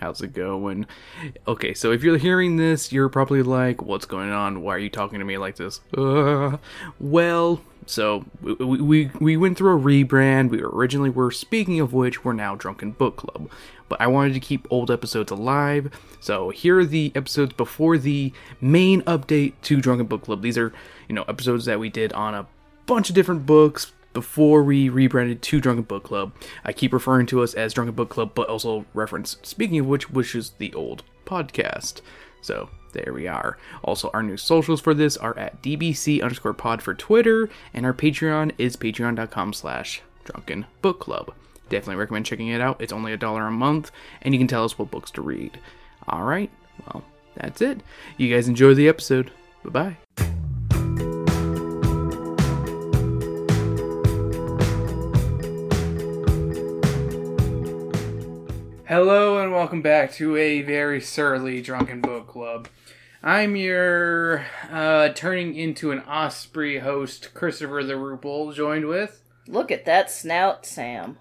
How's it going? Okay, so if you're hearing this, you're probably like, what's going on? Why are you talking to me like this? Uh, well, so we, we, we went through a rebrand. We originally were, speaking of which, we're now Drunken Book Club. But I wanted to keep old episodes alive, so here are the episodes before the main update to Drunken Book Club. These are, you know, episodes that we did on a bunch of different books, before we rebranded to Drunken Book Club. I keep referring to us as Drunken Book Club, but also reference, speaking of which, which is the old podcast. So there we are. Also, our new socials for this are at DBC underscore pod for Twitter, and our Patreon is patreon.com slash drunken book club. Definitely recommend checking it out. It's only a dollar a month, and you can tell us what books to read. Alright, well, that's it. You guys enjoy the episode. Bye bye. Hello and welcome back to a very surly drunken book club. I'm your uh, turning into an osprey host, Christopher the Rupel, joined with. Look at that snout, Sam.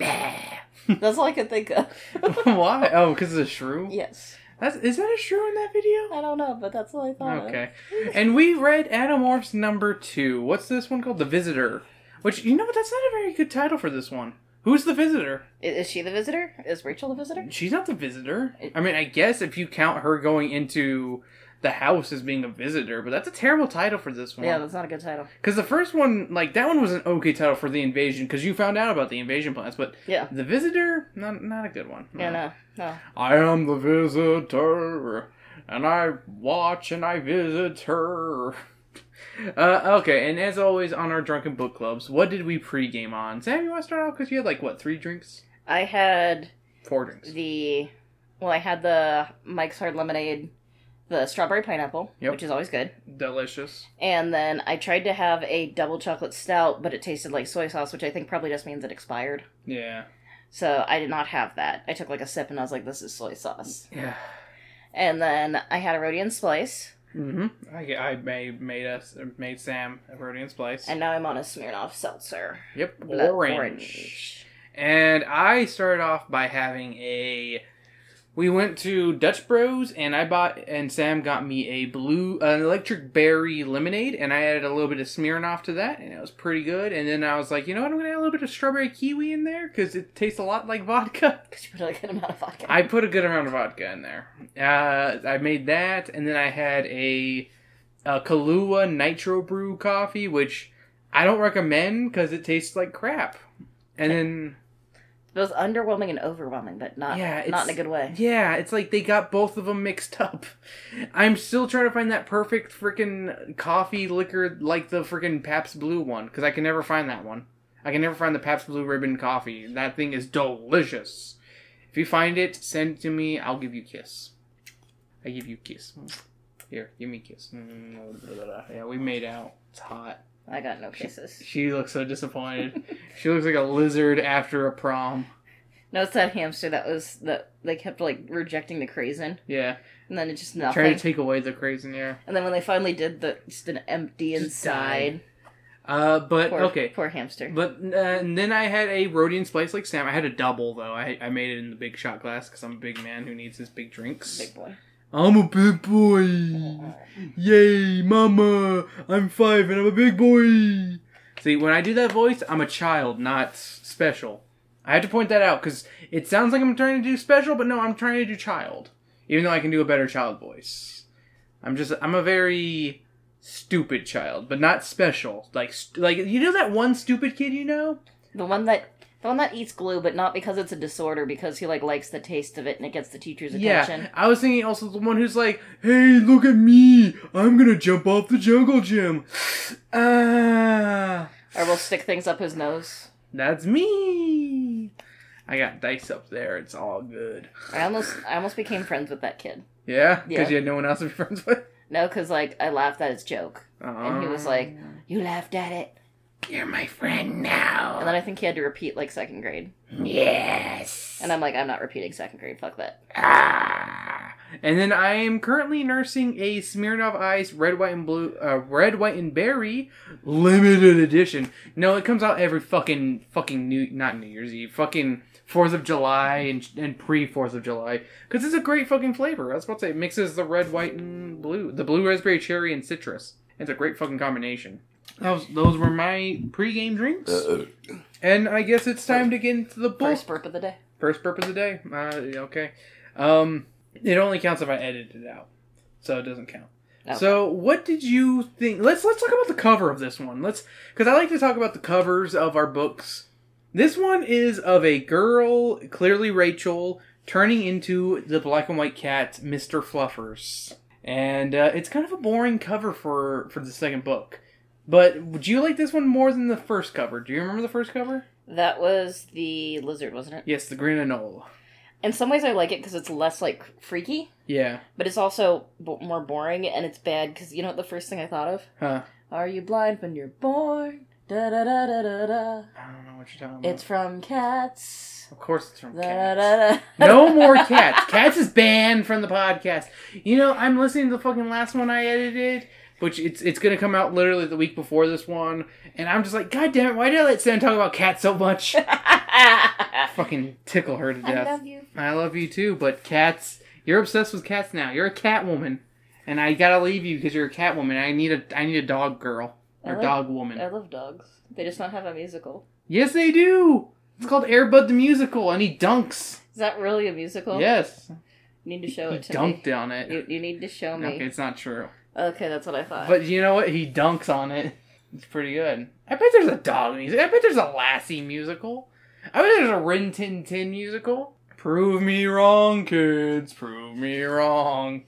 That's all I can think of. Why? Oh, because it's a shrew. yes. That's is that a shrew in that video? I don't know, but that's all I thought Okay. And we read Animorphs number two. What's this one called? The Visitor. Which you know what? That's not a very good title for this one. Who's the visitor? Is she the visitor? Is Rachel the visitor? She's not the visitor. I mean, I guess if you count her going into the house as being a visitor, but that's a terrible title for this one. Yeah, that's not a good title. Because the first one, like that one was an okay title for the invasion, because you found out about the invasion plans. But Yeah. the visitor, not not a good one. Yeah, no. No. I am the visitor, and I watch and I visit her. Uh, okay, and as always on our drunken book clubs, what did we pregame on? Sam, you want to start off because you had like what three drinks, I had four drinks. the. Well, I had the Mike's Hard Lemonade, the strawberry pineapple, Yep. which is always good. Delicious. And then I tried to have a double chocolate stout, but it tasted like soy sauce, which I think probably just means it expired. Yeah. So I did not have that. I took like a sip and I was like, this is soy sauce. Yeah. And then I had a Rhodian Splice, Mm-hmm. I, I made made us made Sam a Rhodian Splice. and now I'm on a Smirnoff Seltzer. yep, orange. orange. And I started off by having a. We went to Dutch Bros, and I bought and Sam got me a blue, an electric berry lemonade, and I added a little bit of Smirnoff to that, and it was pretty good. And then I was like, you know what, I'm gonna add a little bit of strawberry kiwi in there because it tastes a lot like vodka. Because you put a good amount of vodka. I put a good amount of vodka in there. Uh, I made that, and then I had a, a Kahlua Nitro Brew coffee, which I don't recommend because it tastes like crap. And then It was underwhelming and overwhelming, but not Yeah, not in a good way. yeah, it's like they got both of them mixed up. I'm still trying to find that perfect freaking coffee liquor like the freaking Pabst Blue one because I can never find that one. I can never find the Pabst Blue Ribbon coffee. That thing is delicious. If you find it, send it to me. I'll give you a kiss. I give you a kiss. Here, give me a kiss. Mm, yeah, we made out. It's hot. I got no kisses. She looks so disappointed. she looks like a lizard after a prom. No, it's that hamster that was that they kept like rejecting the craisin, Yeah, and then it just nothing. trying to take away the crazy yeah. and then when they finally did, the just an empty Just inside. Uh, but Poor, okay. poor hamster. But uh, and then I had a Rhodian spice like Sam. I had a double though. I I made it in the big shot glass because I'm a big man who needs his big drinks. Big boy. I'm a big boy. Yay, mama! I'm five and I'm a big boy. See, when I do that voice, I'm a child, not special. I have to point that out because it sounds like I'm trying to do special, but no, I'm trying to do child. Even though I can do a better child voice, I'm just I'm a very stupid child, but not special. Like like you know that one stupid kid you know. The one that the one that eats glue, but not because it's a disorder, because he like likes the taste of it and it gets the teacher's attention. Yeah, I was thinking also the one who's like, "Hey, look at me! I'm gonna jump off the jungle gym." Ah, Or will stick things up his nose. that's me. I got dice up there. It's all good. I almost I almost became friends with that kid. Yeah, because Yeah. you had no one else to be friends with. No, because like I laughed at his joke, and he was like, Uh. "You laughed at it," "You're my friend now." and then I think he had to repeat like second grade, yes. and I'm like, "I'm not repeating second grade. Fuck that." Ah. And then I am currently nursing a Smirnoff Ice Red, White, and Blue, uh, Red, White, and Berry limited edition. No, it comes out every fucking fucking New, not New Year's Eve, fucking Fourth of July and, and pre Fourth of July because it's a great fucking flavor. I was about to say it mixes the red, white, and blue, the blue raspberry, cherry, and citrus. It's a great fucking combination. Those those were my pre-game drinks, and I guess it's time to get into the book. First burp of the day. First burp of the day. Uh, okay. Um, it only counts if I edit it out, so it doesn't count. Okay. So, what did you think? Let's let's talk about the cover of this one. Let's because I like to talk about the covers of our books. This one is of a girl, clearly Rachel, turning into the black and white cat, Mister Fluffers, and uh, it's kind of a boring cover for for the second book. But would you like this one more than the first cover? Do you remember the first cover? That was the lizard, wasn't it? Yes, the green anole. In some ways, I like it because it's less like freaky, Yeah. but it's also b- more boring, and it's bad because you know what the first thing I thought of? Huh. Are you blind when you're born? Da da da da da da. I don't know what you're talking about. It's from Cats. of course it's from Da, cats. da, da. No more cats. Cats is banned from the podcast. You know, I'm listening to the fucking last one I edited, which it's it's gonna come out literally the week before this one, and I'm just like, God damn it, why did I let Sam talk about cats so much? fucking tickle her to death. I love you. I love you too, but cats, you're obsessed with cats now. You're a cat woman, and I gotta leave you because you're a cat woman. I need a I need a dog girl or love- dog woman. I love dogs. They just don't have a musical. Yes, they do. It's called Airbud the musical, and he dunks. Is that really a musical? Yes, You need to show he it to dunked me. on it. You, you need to show me. Okay, it's not true. Okay, that's what I thought. But you know what? He dunks on it. It's pretty good. I bet there's a dog music. I bet there's a Lassie musical. I bet there's a Rin Tin Tin musical. Prove me wrong, kids. Prove me wrong.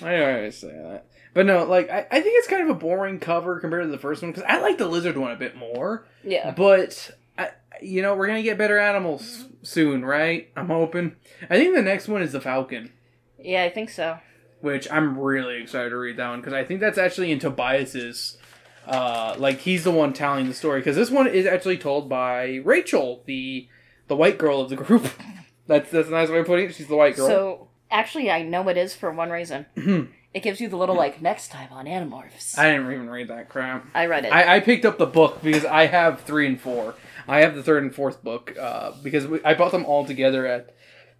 I always say that. But no, like, I, I think it's kind of a boring cover compared to the first one because I like the lizard one a bit more. yeah. But, I, you know, we're going to get better animals soon, right? I'm hoping. I think the next one is the Falcon Yeah, I think so. Which I'm really excited to read that one because I think that's actually in Tobias's. Uh, like he's the one telling the story because this one is actually told by Rachel, the the white girl of the group. that's that's a nice way of putting it. She's the white girl. So, actually, I know it is for one reason. it gives you the little, like, next time on Animorphs. I didn't even read that crap. I read it. I, I picked up the book because I have three and four. I have the third and fourth book uh, because we, I bought them all together at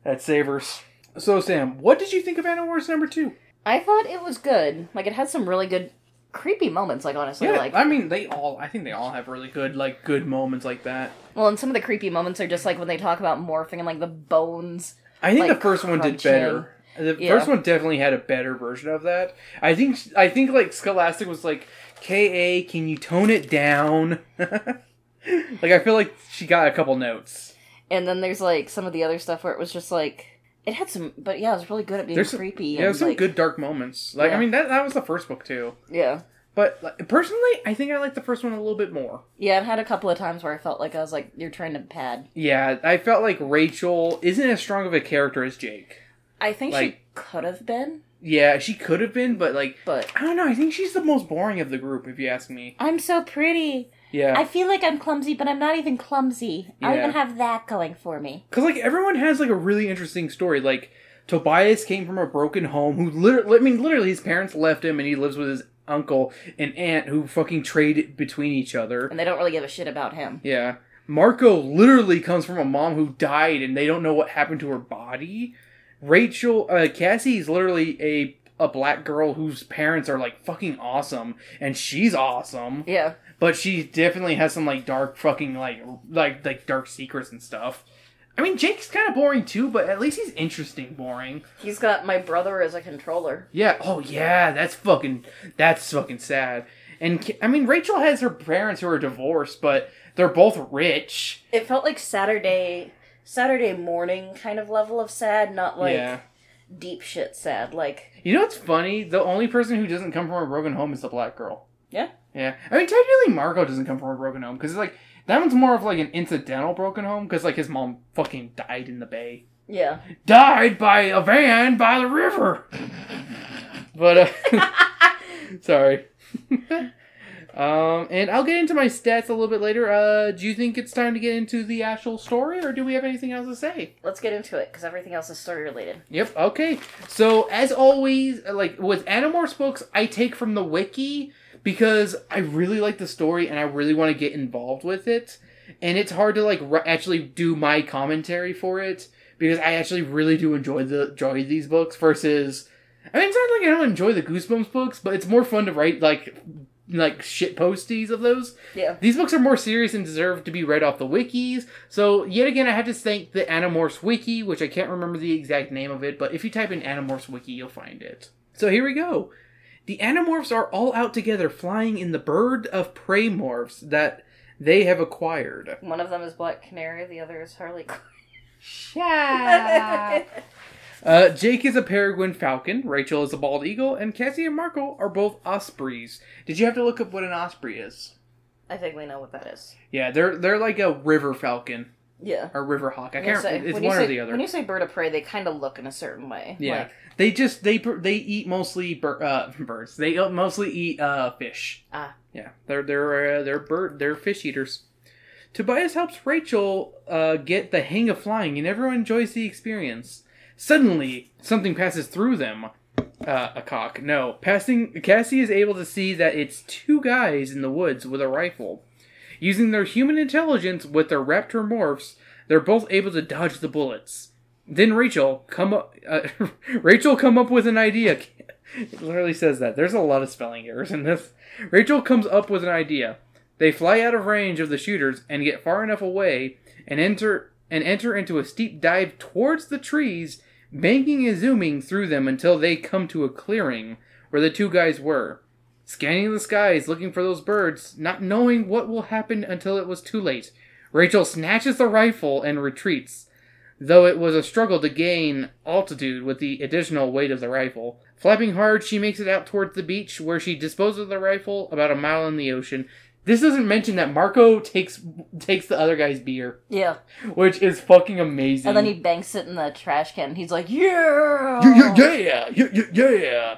at Savers. So Sam, what did you think of Animorphs number two? I thought it was good. Like, it had some really good, creepy moments, like, honestly. Yeah, like, I mean they all. I think they all have really good like good moments like that. well, and some of the creepy moments are just, like, when they talk about morphing and, like, the bones. I think like, the first one did better. The Yeah. first one definitely had a better version of that. I think I think like Scholastic was like, "Ka, can you tone it down?" like I feel like she got a couple notes. And then there's, like, some of the other stuff where it was just, like, it had some, but yeah, it was really good at being There's some, creepy. yeah, and, some like, good dark moments. Like I mean that that was the first book too. Yeah. But like, personally, I think I like the first one a little bit more. Yeah, I've had a couple of times where I felt like I was like, you're trying to pad. Yeah, I felt like Rachel isn't as strong of a character as Jake. I think Like- she could have been, Yeah, she could have been, but like but I don't know. I think she's the most boring of the group, if you ask me. I'm so pretty. Yeah. I feel like I'm clumsy, but I'm not even clumsy. I don't Yeah. even have that going for me. Because like everyone has like a really interesting story. Like Tobias came from a broken home. Who literally, I mean, literally, his parents left him, and he lives with his uncle and aunt who fucking trade between each other. And they don't really give a shit about him. Yeah, Marco literally comes from a mom who died, and they don't know what happened to her body. Rachel, uh, Cassie is literally a a black girl whose parents are like fucking awesome, and she's awesome, Yeah. but she definitely has some like dark fucking like like like dark secrets and stuff. I mean, Jake's kind of boring too, but at least he's interesting boring. He's got my brother as a controller. Yeah. Oh yeah, that's fucking that's fucking sad. And I mean, Rachel has her parents who are divorced, but they're both rich. It felt like Saturday Saturday morning kind of level of sad, not like yeah. deep shit sad. Like You know what's funny? The only person who doesn't come from a broken home is the black girl. Yeah. Yeah. I mean, technically, Marco doesn't come from a broken home because it's like that one's more of like an incidental broken home because like his mom fucking died in the bay. yeah. Died by a van by the river. But uh, sorry. um, and I'll get into my stats a little bit later. Uh, do you think it's time to get into the actual story, or do we have anything else to say? Let's get into it because everything else is story related. Yep. Okay. So as always, like with Animorphs books, I take from the wiki because I really like the story and I really want to get involved with it. and it's hard to like r- actually do my commentary for it because I actually really do enjoy the enjoy these books versus. I mean, it's not like I don't enjoy the Goosebumps books, but it's more fun to write like like shit posties of those. Yeah. These books are more serious and deserve to be read off the wikis. So yet again, I have to thank the Animorphs wiki, which I can't remember the exact name of it, but if you type in Animorphs wiki, you'll find it. So here we go. The Animorphs are all out together, flying in the bird of prey morphs that they have acquired. One of them is Black Canary, the other is Harley. Uh, Jake is a peregrine falcon, Rachel is a bald eagle, and Cassie and Marco are both ospreys. Did you have to look up what an osprey is? I think we know what that is. Yeah, they're they're like a river falcon Yeah. or river hawk. I When can't. say- it's one say- or the other. When you say bird of prey, they kind of look in a certain way. Yeah, Like, they just they they eat mostly bir- uh, birds. They mostly eat uh, fish. Ah. yeah, they're they're uh, they're bird they're fish eaters. Tobias helps Rachel uh, get the hang of flying, and everyone enjoys the experience. Suddenly, something passes through them. Uh, a cock. No, passing. Cassie is able to see that it's two guys in the woods with a rifle. Using their human intelligence with their raptor morphs, they're both able to dodge the bullets. Then Rachel come up. Uh, Rachel come up with an idea. It literally says that. There's a lot of spelling errors in this. Rachel comes up with an idea. They fly out of range of the shooters and get far enough away and enter and enter into a steep dive towards the trees, banking and zooming through them until they come to a clearing where the two guys were. Scanning the skies looking for those birds, not knowing what will happen until it was too late. Rachel snatches the rifle and retreats, though it was a struggle to gain altitude with the additional weight of the rifle. Flapping hard, she makes it out towards the beach, where she disposes of the rifle about a mile in the ocean. This doesn't mention that Marco takes takes the other guy's beer, yeah. which is fucking amazing. And then he banks it in the trash can. He's like, yeah! yeah, yeah, yeah, yeah, yeah, yeah.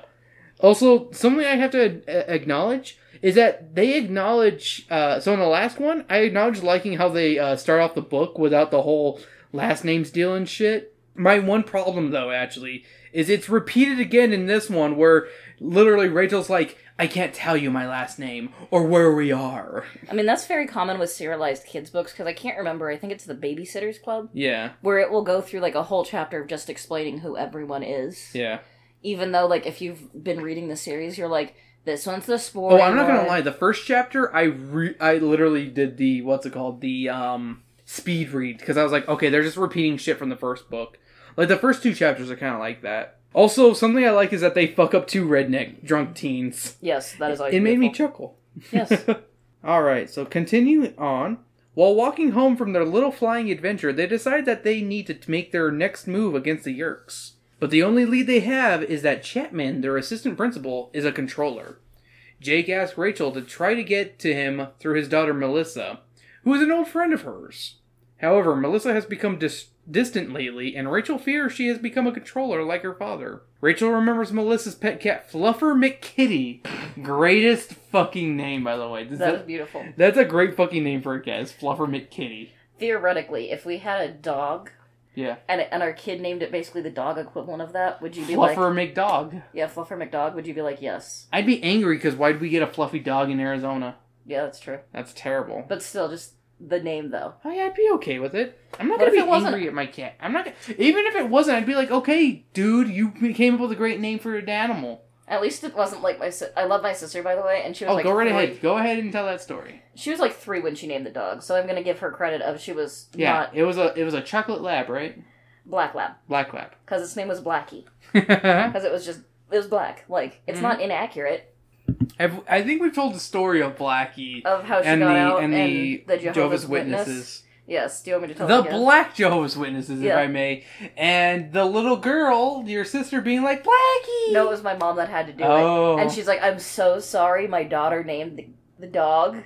Also, something I have to uh, acknowledge is that they acknowledge. Uh, so in the last one, I acknowledge liking how they uh, start off the book without the whole last names deal and shit. My one problem, though, actually, is it's repeated again in this one where literally Rachel's like, "I can't tell you my last name or where we are." I mean, that's very common with serialized kids' books because I can't remember. I think it's the Babysitter's Club, Yeah, where it will go through like a whole chapter of just explaining who everyone is. yeah. Even though, like, if you've been reading the series, you're like, this one's the Oh. I'm not gonna lie. The first chapter, I re- I literally did the what's it called the um speed read because I was like, okay, they're just repeating shit from the first book. Like the first two chapters are kind of like that. Also, something I like is that they fuck up two redneck drunk teens. Yes, that is always It made me chuckle. Yes. All right, so continuing on. While walking home from their little flying adventure, they decide that they need to make their next move against the Yeerks. But the only lead they have is that Chapman, their assistant principal, is a controller. Jake asks Rachel to try to get to him through his daughter Melissa, who is an old friend of hers. However, Melissa has become dis- distant lately, and Rachel fears she has become a controller like her father. Rachel remembers Melissa's pet cat, Fluffer McKitty. Greatest fucking name, by the way. Does that that- is beautiful. that's a great fucking name for a cat. It's Fluffer McKitty. Theoretically, if we had a dog Yeah. and and our kid named it basically the dog equivalent of that, would you be Fluffer like, Fluffer McDog. yeah, Fluffer McDog? Would you be like, yes? I'd be angry because why'd we get a fluffy dog in Arizona? Yeah, that's true. That's terrible. But still, just the name though. Oh yeah, I'd be okay with it. I'm not What gonna be angry at my cat. I'm not. Gonna, even if it wasn't, I'd be like, okay, dude, you came up with a great name for an animal. At least it wasn't like my. Si- I love my sister by the way, and she was Oh, like go right three. ahead. Go ahead and tell that story. She was like three when she named the dog, so I'm gonna give her credit of she was Yeah, not it was a it was a chocolate lab, right? black lab Black lab. because its name was Blackie because it was just it was black. Like it's Mhm. not inaccurate I think we've told the story of Blackie of how she and the got out and the, the Jehovah's, Witness. Witnesses. Yes, do you want me to tell the black Jehovah's Witnesses, Yeah. if I may, and the little girl, your sister, being like Blackie. No, it was my mom that had to do Oh. it, and she's like, "I'm so sorry, my daughter named the, the dog."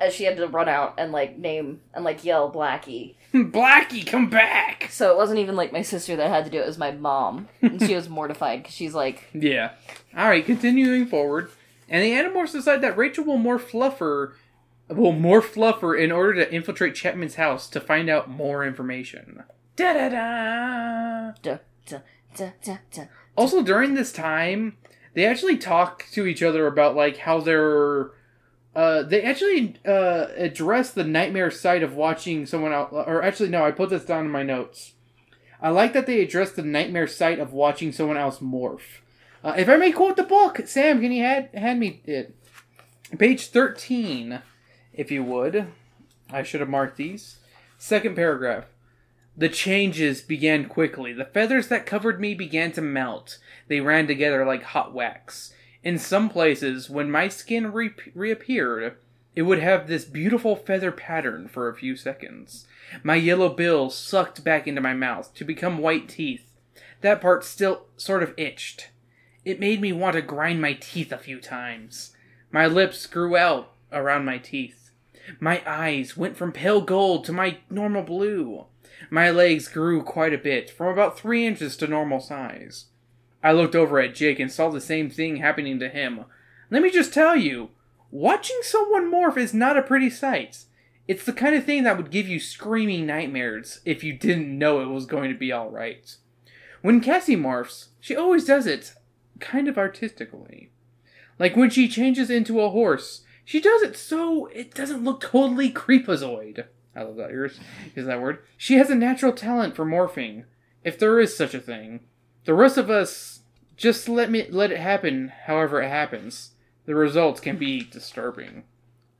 As she had to run out and like name and like yell Blackie. Blackie, come back. So it wasn't even like my sister that had to do it, it was my mom. And she was mortified because she's like, Yeah. All right, continuing forward, and the Animorphs decide that Rachel will more fluffer, will more fluffer in order to infiltrate Chapman's house to find out more information. Da da da. duh, duh, duh, duh, duh. Also, during this time, they actually talk to each other about like how they're Uh, they actually uh, address the nightmare sight of watching someone else. Or actually, no, I put this down in my notes. I like that they address the nightmare sight of watching someone else morph. Uh, if I may quote the book, Sam, can you hand, hand me it? Page 13, if you would. I should have marked these. Second paragraph. The changes began quickly. The feathers that covered me began to melt. They ran together like hot wax. In some places, when my skin re- reappeared, it would have this beautiful feather pattern for a few seconds. My yellow bill sucked back into my mouth to become white teeth. That part still sort of itched. It made me want to grind my teeth a few times. My lips grew out around my teeth. My eyes went from pale gold to my normal blue. My legs grew quite a bit, from about three inches to normal size. I looked over at Jake and saw the same thing happening to him. Let me just tell you, watching someone morph is not a pretty sight. It's the kind of thing that would give you screaming nightmares if you didn't know it was going to be alright. When Cassie morphs, she always does it kind of artistically. Like when she changes into a horse, she does it so it doesn't look totally creepazoid. I love that. Yours is that word. She has a natural talent for morphing, if there is such a thing. The rest of us just let me let it happen however it happens. The results can be disturbing.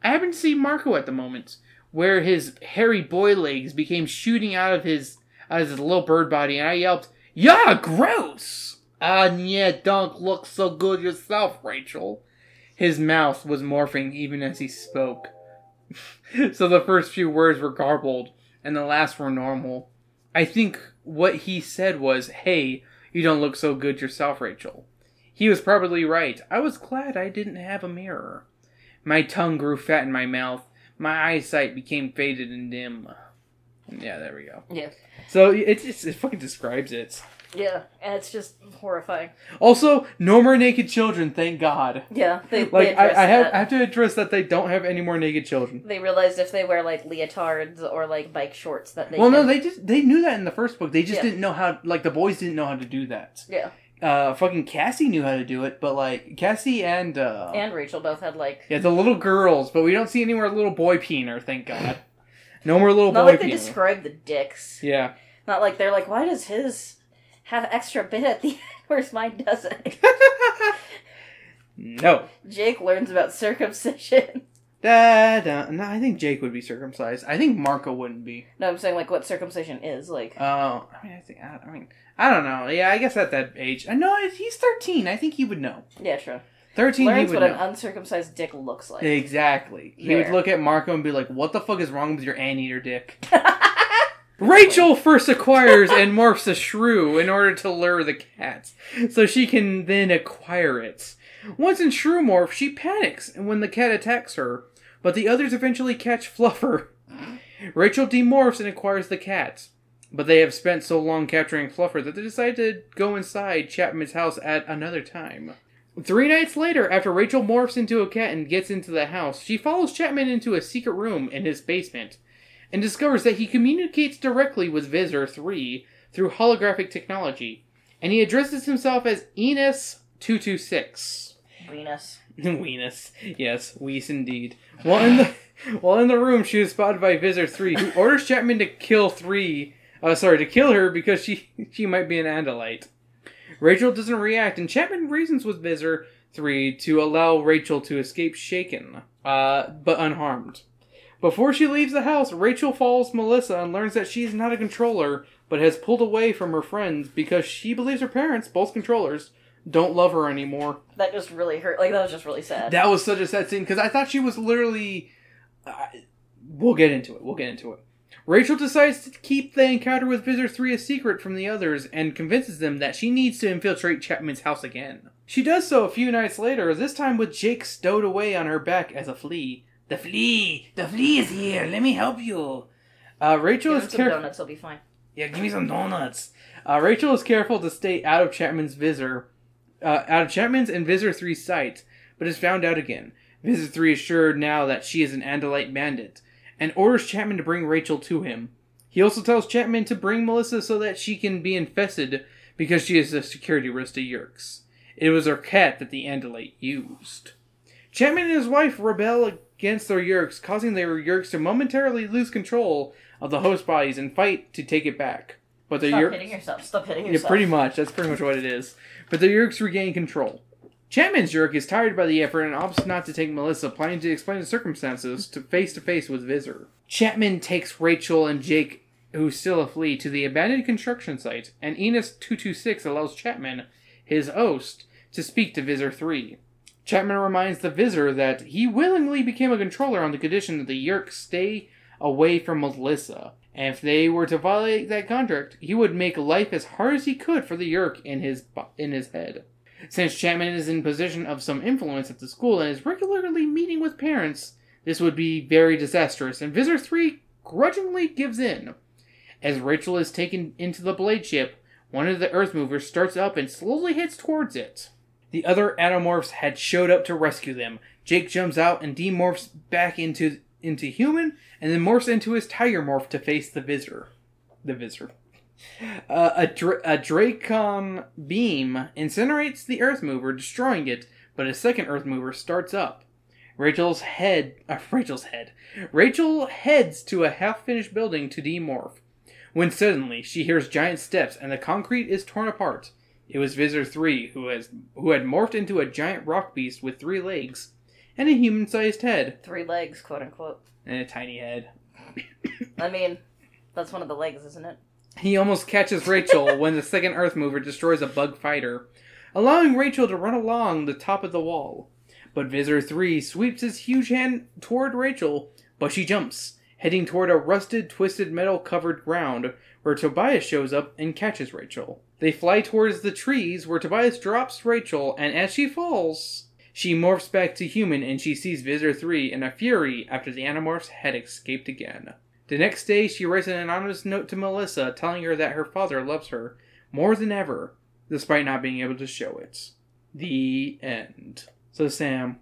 I happen to see Marco at the moment, where his hairy boy legs became shooting out of his out of his little bird body, and I yelped, "Yeah, gross!" Ah, yeah, don't look so good yourself, Rachel. His mouth was morphing even as he spoke. so the first few words were garbled, and the last were normal. I think what he said was, Hey, you don't look so good yourself, Rachel. He was probably right. I was glad I didn't have a mirror. My tongue grew fat in my mouth. My eyesight became faded and dim. Yeah, there we go. Yeah. So it just it fucking describes it. Yeah, and it's just horrifying. Also, no more naked children, thank God. Yeah, they Like they I, I have. I have to address that they don't have any more naked children. They realized if they wear like leotards or like bike shorts that they well, no, they just they knew that in the first book. They just Yeah. didn't know how. Like the boys didn't know how to do that. yeah, Uh, fucking Cassie knew how to do it, but like Cassie and uh, and Rachel both had like yeah, the little girls, but we don't see any more little boy peener. Thank God. No more little not boy like they peener. describe the dicks. Yeah. Not like they're like, why does his have extra bit at the end, whereas mine doesn't? no. Jake learns about circumcision. Da, da. No, I think Jake would be circumcised. I think Marco wouldn't be. No, I'm saying like what circumcision is like. Oh, I mean, I think I, I mean, I don't know. Yeah, I guess at that age, uh, I know he's thirteen. I think he would know. Yeah, true. Thirteen, Learns he would what know. an uncircumcised dick looks like. Exactly. He would look at Marco and be like, "What the fuck is wrong with your anteater dick?" Rachel first acquires and morphs a shrew in order to lure the cat, so she can then acquire it. Once in shrew morph, she panics when the cat attacks her, but the others eventually catch Fluffer. Rachel demorphs and acquires the cat, but they have spent so long capturing Fluffer that they decide to go inside Chapman's house at another time. Three nights later, after Rachel morphs into a cat and gets into the house, she follows Chapman into a secret room in his basement and discovers that he communicates directly with Visser 3 through holographic technology, and he addresses himself as Iniss226. Venus. Weenus. Yes, Wees indeed. While in the while in the room, she is spotted by Visser 3, who orders Chapman to kill 3, uh, sorry, to kill her because she she might be an Andalite. Rachel doesn't react, and Chapman reasons with Visser 3 to allow Rachel to escape shaken, uh, but unharmed. Before she leaves the house, Rachel follows Melissa and learns that she's not a controller, but has pulled away from her friends because she believes her parents, both controllers, don't love her anymore. That just really hurt. Like that was just really sad. That was such a sad scene because I thought she was literally. Uh, we'll get into it. We'll get into it. Rachel decides to keep the encounter with Visitor 3 a secret from the others and convinces them that she needs to infiltrate Chapman's house again. She does so a few nights later, this time with Jake stowed away on her back as a flea. The flea! The flea is here! Let me help you! Uh, Rachel Give is careful. donuts, he'll be fine. Yeah, give me some donuts. Uh, Rachel is careful to stay out of Chapman's visor, uh, out of Chapman's and Visser 3's sight, but is found out again. Visser 3 is sure now that she is an Andalite bandit, and orders Chapman to bring Rachel to him. He also tells Chapman to bring Melissa so that she can be infested because she is a security risk to Yeerks. It was her cat that the Andalite used. Chapman and his wife rebel against their Yeerks, causing their Yeerks to momentarily lose control of the host bodies and fight to take it back. But the Stop Yeerks. hitting yourself. Stop hitting yourself. Yeah, pretty much. That's pretty much what it is. But the Yeerks regain control. Chapman's Yeerk is tired by the effort and opts not to take Melissa, planning to explain the circumstances to face to face with Visser. Chapman takes Rachel and Jake, who's still a flea, to the abandoned construction site, and Iniss 226 allows Chapman, his host, to speak to Visser 3. Chapman reminds the Visser that he willingly became a controller on the condition that the Yeerk stay away from Melissa. And if they were to violate that contract, he would make life as hard as he could for the Yeerk in his in his head. Since Chapman is in position of some influence at the school and is regularly meeting with parents, this would be very disastrous, and Visser 3 grudgingly gives in. As Rachel is taken into the blade ship, one of the Earth movers starts up and slowly heads towards it. The other Animorphs had showed up to rescue them. Jake jumps out and demorphs back into into human, and then morphs into his tiger morph to face the Visser. The Visser. Uh, a, Dra- a Dracon beam incinerates the Earth mover, destroying it, but a second Earth mover starts up. Rachel's head, uh, Rachel's head. Rachel heads to a half-finished building to demorph. When suddenly she hears giant steps and the concrete is torn apart. It was Visser 3 who has who had morphed into a giant rock beast with three legs and a human-sized head Three legs, quote unquote. and a tiny head. I mean, that's one of the legs, isn't it? He almost catches Rachel when the second Earth mover destroys a bug fighter, allowing Rachel to run along the top of the wall. But Visser 3 sweeps his huge hand toward Rachel, but she jumps, heading toward a rusted, twisted metal covered ground where Tobias shows up and catches Rachel. They fly towards the trees where Tobias drops Rachel, and as she falls, she morphs back to human and she sees Visser 3 in a fury after the Animorphs had escaped again. The next day, she writes an anonymous note to Melissa telling her that her father loves her more than ever, despite not being able to show it. The end. So, Sam,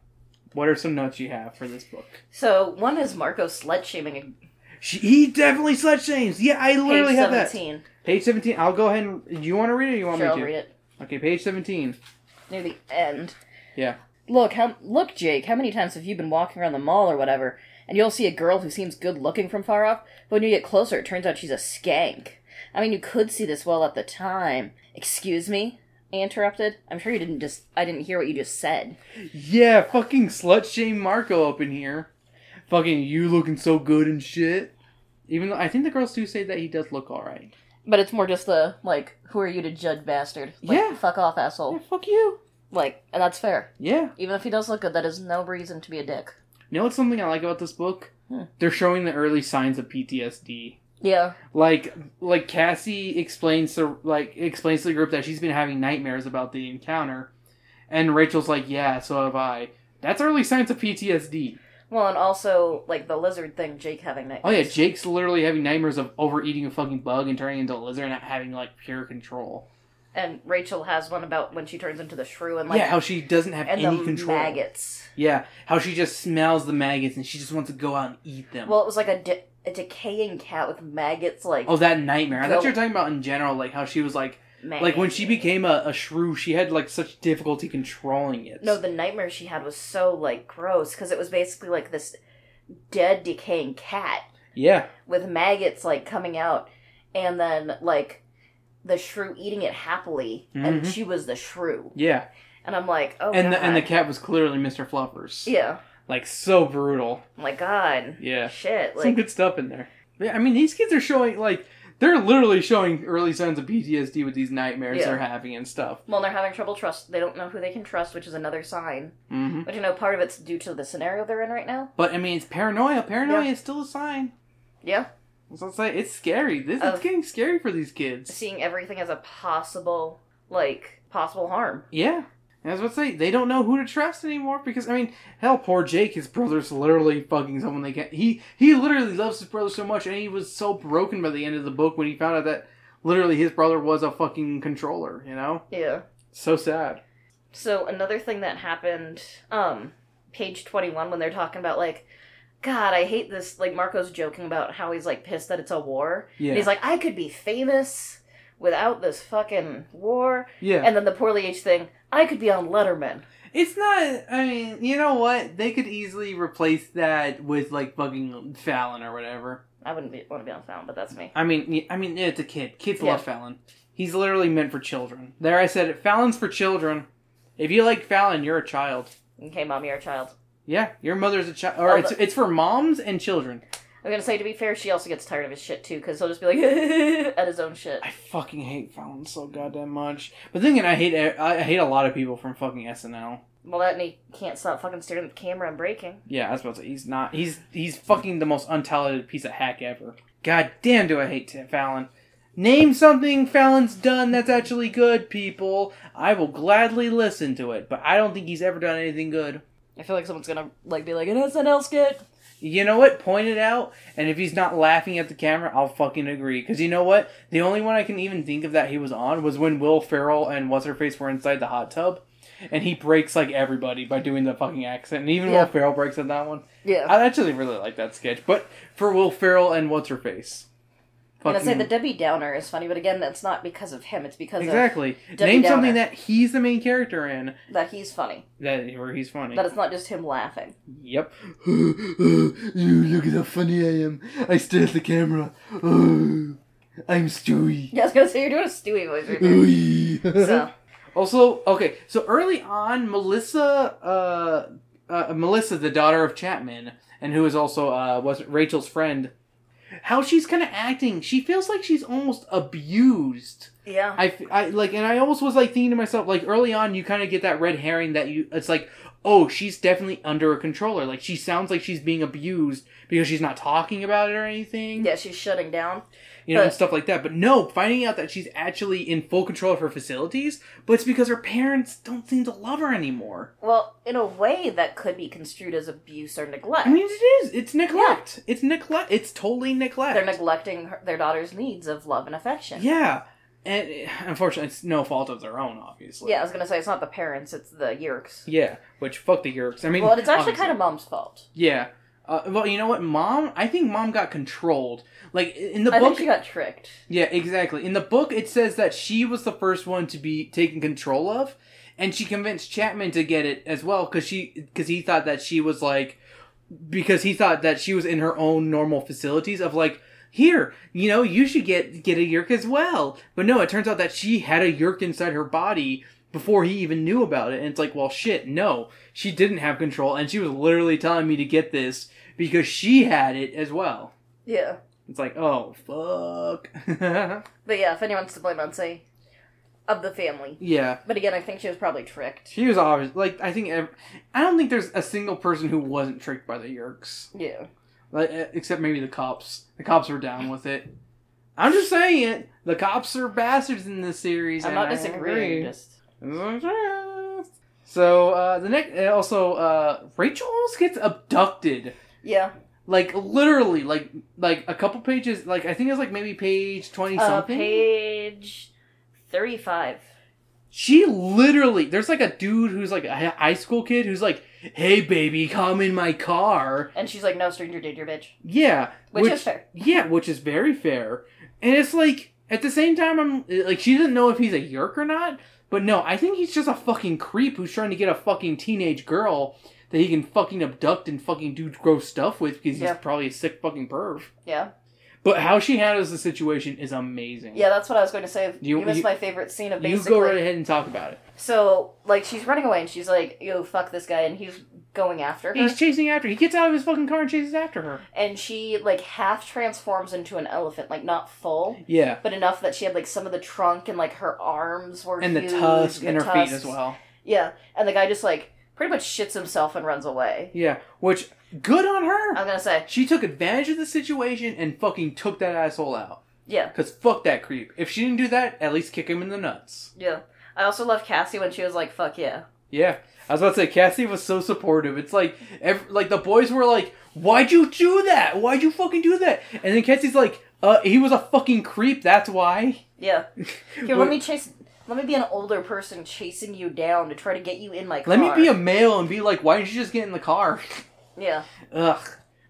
what are some notes you have for this book? So one is Marco slut shaming She, he definitely slut shames. Yeah, I literally page have that. seventeen. Page 17. I'll go ahead and. Do you want to read it or you want Sure, me I'll to? read it Okay, page 17. near the end. Yeah. Look, how look, Jake. How many times have you been walking around the mall or whatever, and you'll see a girl who seems good looking from far off, but when you get closer, it turns out she's a skank. I mean, you could see this well at the time. Excuse me, I interrupted. I'm sure you didn't just. I didn't hear what you just said. Yeah, fucking slut shame Marco up in here. Fucking you looking so good and shit. Even though I think the girls do say that he does look alright. But it's more just the like, who are you to judge, bastard? Like, Yeah. Fuck off, asshole. Yeah, fuck you. Like, and that's fair. Yeah. Even if he does look good, that is no reason to be a dick. You know what's something I like about this book? Hmm. They're showing the early signs of PTSD. Yeah. Like like Cassie explains to like explains to the group that she's been having nightmares about the encounter. And Rachel's like, Yeah, so have I. That's early signs of PTSD. Well, and also like the lizard thing, Jake having nightmares. Oh yeah, Jake's literally having nightmares of overeating a fucking bug and turning into a lizard and not having like pure control. And Rachel has one about when she turns into the shrew and like yeah, how she doesn't have and any the control. maggots. Yeah, how she just smells the maggots and she just wants to go out and eat them. Well, it was like a, de- a decaying cat with maggots, like oh, that nightmare! I thought you were talking about in general, like how she was like, like when she became a, a shrew, she had like such difficulty controlling it. No, the nightmare she had was so like gross because it was basically like this dead, decaying cat yeah, with maggots like coming out, and then like the shrew eating it happily, and Mhm. she was the shrew, yeah, and I'm like, oh and god, the and the cat was clearly Mr. Fluffers. yeah, like so brutal. I'm God, Yeah, shit, some good stuff in there. Yeah, I mean these kids are showing like they're literally showing early signs of PTSD with these nightmares Yeah. they're having and stuff. well, they're having trouble trust. They don't know who they can trust, which is another sign. hmm But you know, part of it's due to the scenario they're in right now. But I mean, it's paranoia. Paranoia Yeah. is still a sign. Yeah, So I'm saying it's scary. This it's getting scary for these kids. seeing everything as a possible, like, possible harm. Yeah. And I was about to say they don't know who to trust anymore because I mean, hell, poor Jake, his brother's literally fucking someone they can't. He he literally loves his brother so much, and he was so broken by the end of the book when he found out that literally his brother was a fucking controller. You know, Yeah. so sad. So another thing that happened, um, page twenty one, when they're talking about like, God, I hate this. Like Marco's joking about how he's like pissed that it's a war. Yeah, And he's like, I could be famous without this fucking war. yeah. And then the poorly aged thing, I could be on Letterman. It's not. I mean, you know what? They could easily replace that with like fucking Fallon or whatever. I wouldn't be, want to be on Fallon, but that's me. I mean, I mean, it's a kid. Kids Yeah. love Fallon. He's literally meant for children. There, I said it. Fallon's for children. If you like Fallon, you're a child. Okay, mom, you're a child. Yeah, your mother's a child. Or Oh, it's but- it's for moms and children. I'm gonna say, to be fair, she also gets tired of his shit too, because he'll just be like at his own shit. I fucking hate Fallon so goddamn much. But then again, I hate I hate a lot of people from fucking SNL. Well, that and he can't stop fucking staring at the camera and breaking. Yeah, I was about to say he's not. He's he's fucking the most untalented piece of hack ever. God damn, do I hate Tim Fallon. Name something Fallon's done that's actually good, people. I will gladly listen to it, but I don't think he's ever done anything good. I feel like someone's gonna like be like an SNL skit. You know what? Point it out, and if he's not laughing at the camera, I'll fucking agree. Because you know what? The only one I can even think of that he was on was when Will Ferrell and What's Her Face were inside the hot tub, and he breaks like everybody by doing the fucking accent, and even Yeah. Will Ferrell breaks at that one. Yeah. I actually really like that sketch, but for Will Ferrell and What's Her Face. I'm gonna say the Debbie Downer is funny, but again, that's not because of him. It's because of. exactly. Name Downer. something that he's the main character in that he's funny. that where he's funny. That it's not just him laughing. Yep. you look at how funny I am. I stare at the camera. Oh, I'm Stewie. Yeah, I was gonna say you're doing a Stewie voice right there. So also, okay, so early on, Melissa, uh, uh, Melissa, the daughter of Chapman, and who is also uh, was Rachel's friend, how she's kind of acting, she feels like she's almost abused. yeah, I, I like, and I almost was like thinking to myself, like early on, you kind of get that red herring that you, it's like, oh, she's definitely under a controller. Like she sounds like she's being abused because she's not talking about it or anything, yeah, she's shutting down. you know, and stuff like that. But no, finding out that she's actually in full control of her facilities, but it's because her parents don't seem to love her anymore. Well, in a way, that could be construed as abuse or neglect. I mean, it is. It's neglect. It's neglect. It's totally neglect. They're neglecting her, their daughter's needs of love and affection. Yeah, and unfortunately, it's no fault of their own, obviously. Yeah, I was gonna say it's not the parents, it's the Yeerks. Yeah, which fuck the Yeerks. I mean, Well, it's actually obviously. kind of mom's fault. Yeah. Uh, well, you know what, mom? I think mom got controlled. Like in the I book, think she got tricked. yeah, exactly. In the book, it says that she was the first one to be taken control of, and she convinced Chapman to get it as well because she because he thought that she was like because he thought that she was in her own normal facilities of like here you know you should get get a yeerk as well but no it turns out that she had a yeerk inside her body before he even knew about it and it's like well shit no she didn't have control and she was literally telling me to get this because she had it as well Yeah. it's like oh fuck But yeah, if anyone's to blame, I'd say of the family. yeah But again, I think she was probably tricked. She was obvious. Like I think, ev- I don't think there's a single person who wasn't tricked by the Yeerks, Yeah. Like uh, except maybe the cops. The cops were down with it. I'm just saying it. The cops are bastards in this series. I'm not disagreeing. Just So uh, the next, uh, also uh, Rachel almost gets abducted. yeah. Like literally, like like a couple pages. Like I think it's like maybe page twenty Uh, something. page thirty-five. She literally, there's like a dude who's like a high school kid who's like, "Hey, baby, come in my car." And she's like, "No stranger danger, bitch," Yeah, which, is fair. Yeah, which is very fair. And it's like at the same time, I'm like, she doesn't know if he's a yeerk or not. But no, I think he's just a fucking creep who's trying to get a fucking teenage girl that he can fucking abduct and fucking do gross stuff with because Yeah. he's probably a sick fucking perv. Yeah. But how she handles the situation is amazing. Yeah, that's what I was going to say. You- You, missed you- my favorite scene of basically. You go right ahead and talk about it. So, like, she's running away and she's like, yo, fuck this guy, and he's going after her. He's chasing after. He gets out of his fucking car and chases after her. and she, like, half transforms into an elephant. Like, not full, Yeah, but enough that she had, like, some of the trunk and, like, her arms were and the huge, tusk the and her feet as well. Yeah, and the guy just, like, pretty much shits himself and runs away. Yeah, which good on her. I'm gonna say, She took advantage of the situation and fucking took that asshole out. yeah, Cause fuck that creep. If she didn't do that, at least kick him in the nuts. yeah. I also love Cassie when she was like, fuck yeah. Yeah, I was about to say Cassie was so supportive. It's like, ev like the boys were like, "Why'd you do that? Why'd you fucking do that?" And then Cassie's like, "Uh, he was a fucking creep. That's why." Yeah. Here, let me chase. Let me be an older person chasing you down to try to get you in my car. Let me be a male and be like, "Why didn't you just get in the car?" Yeah. Ugh,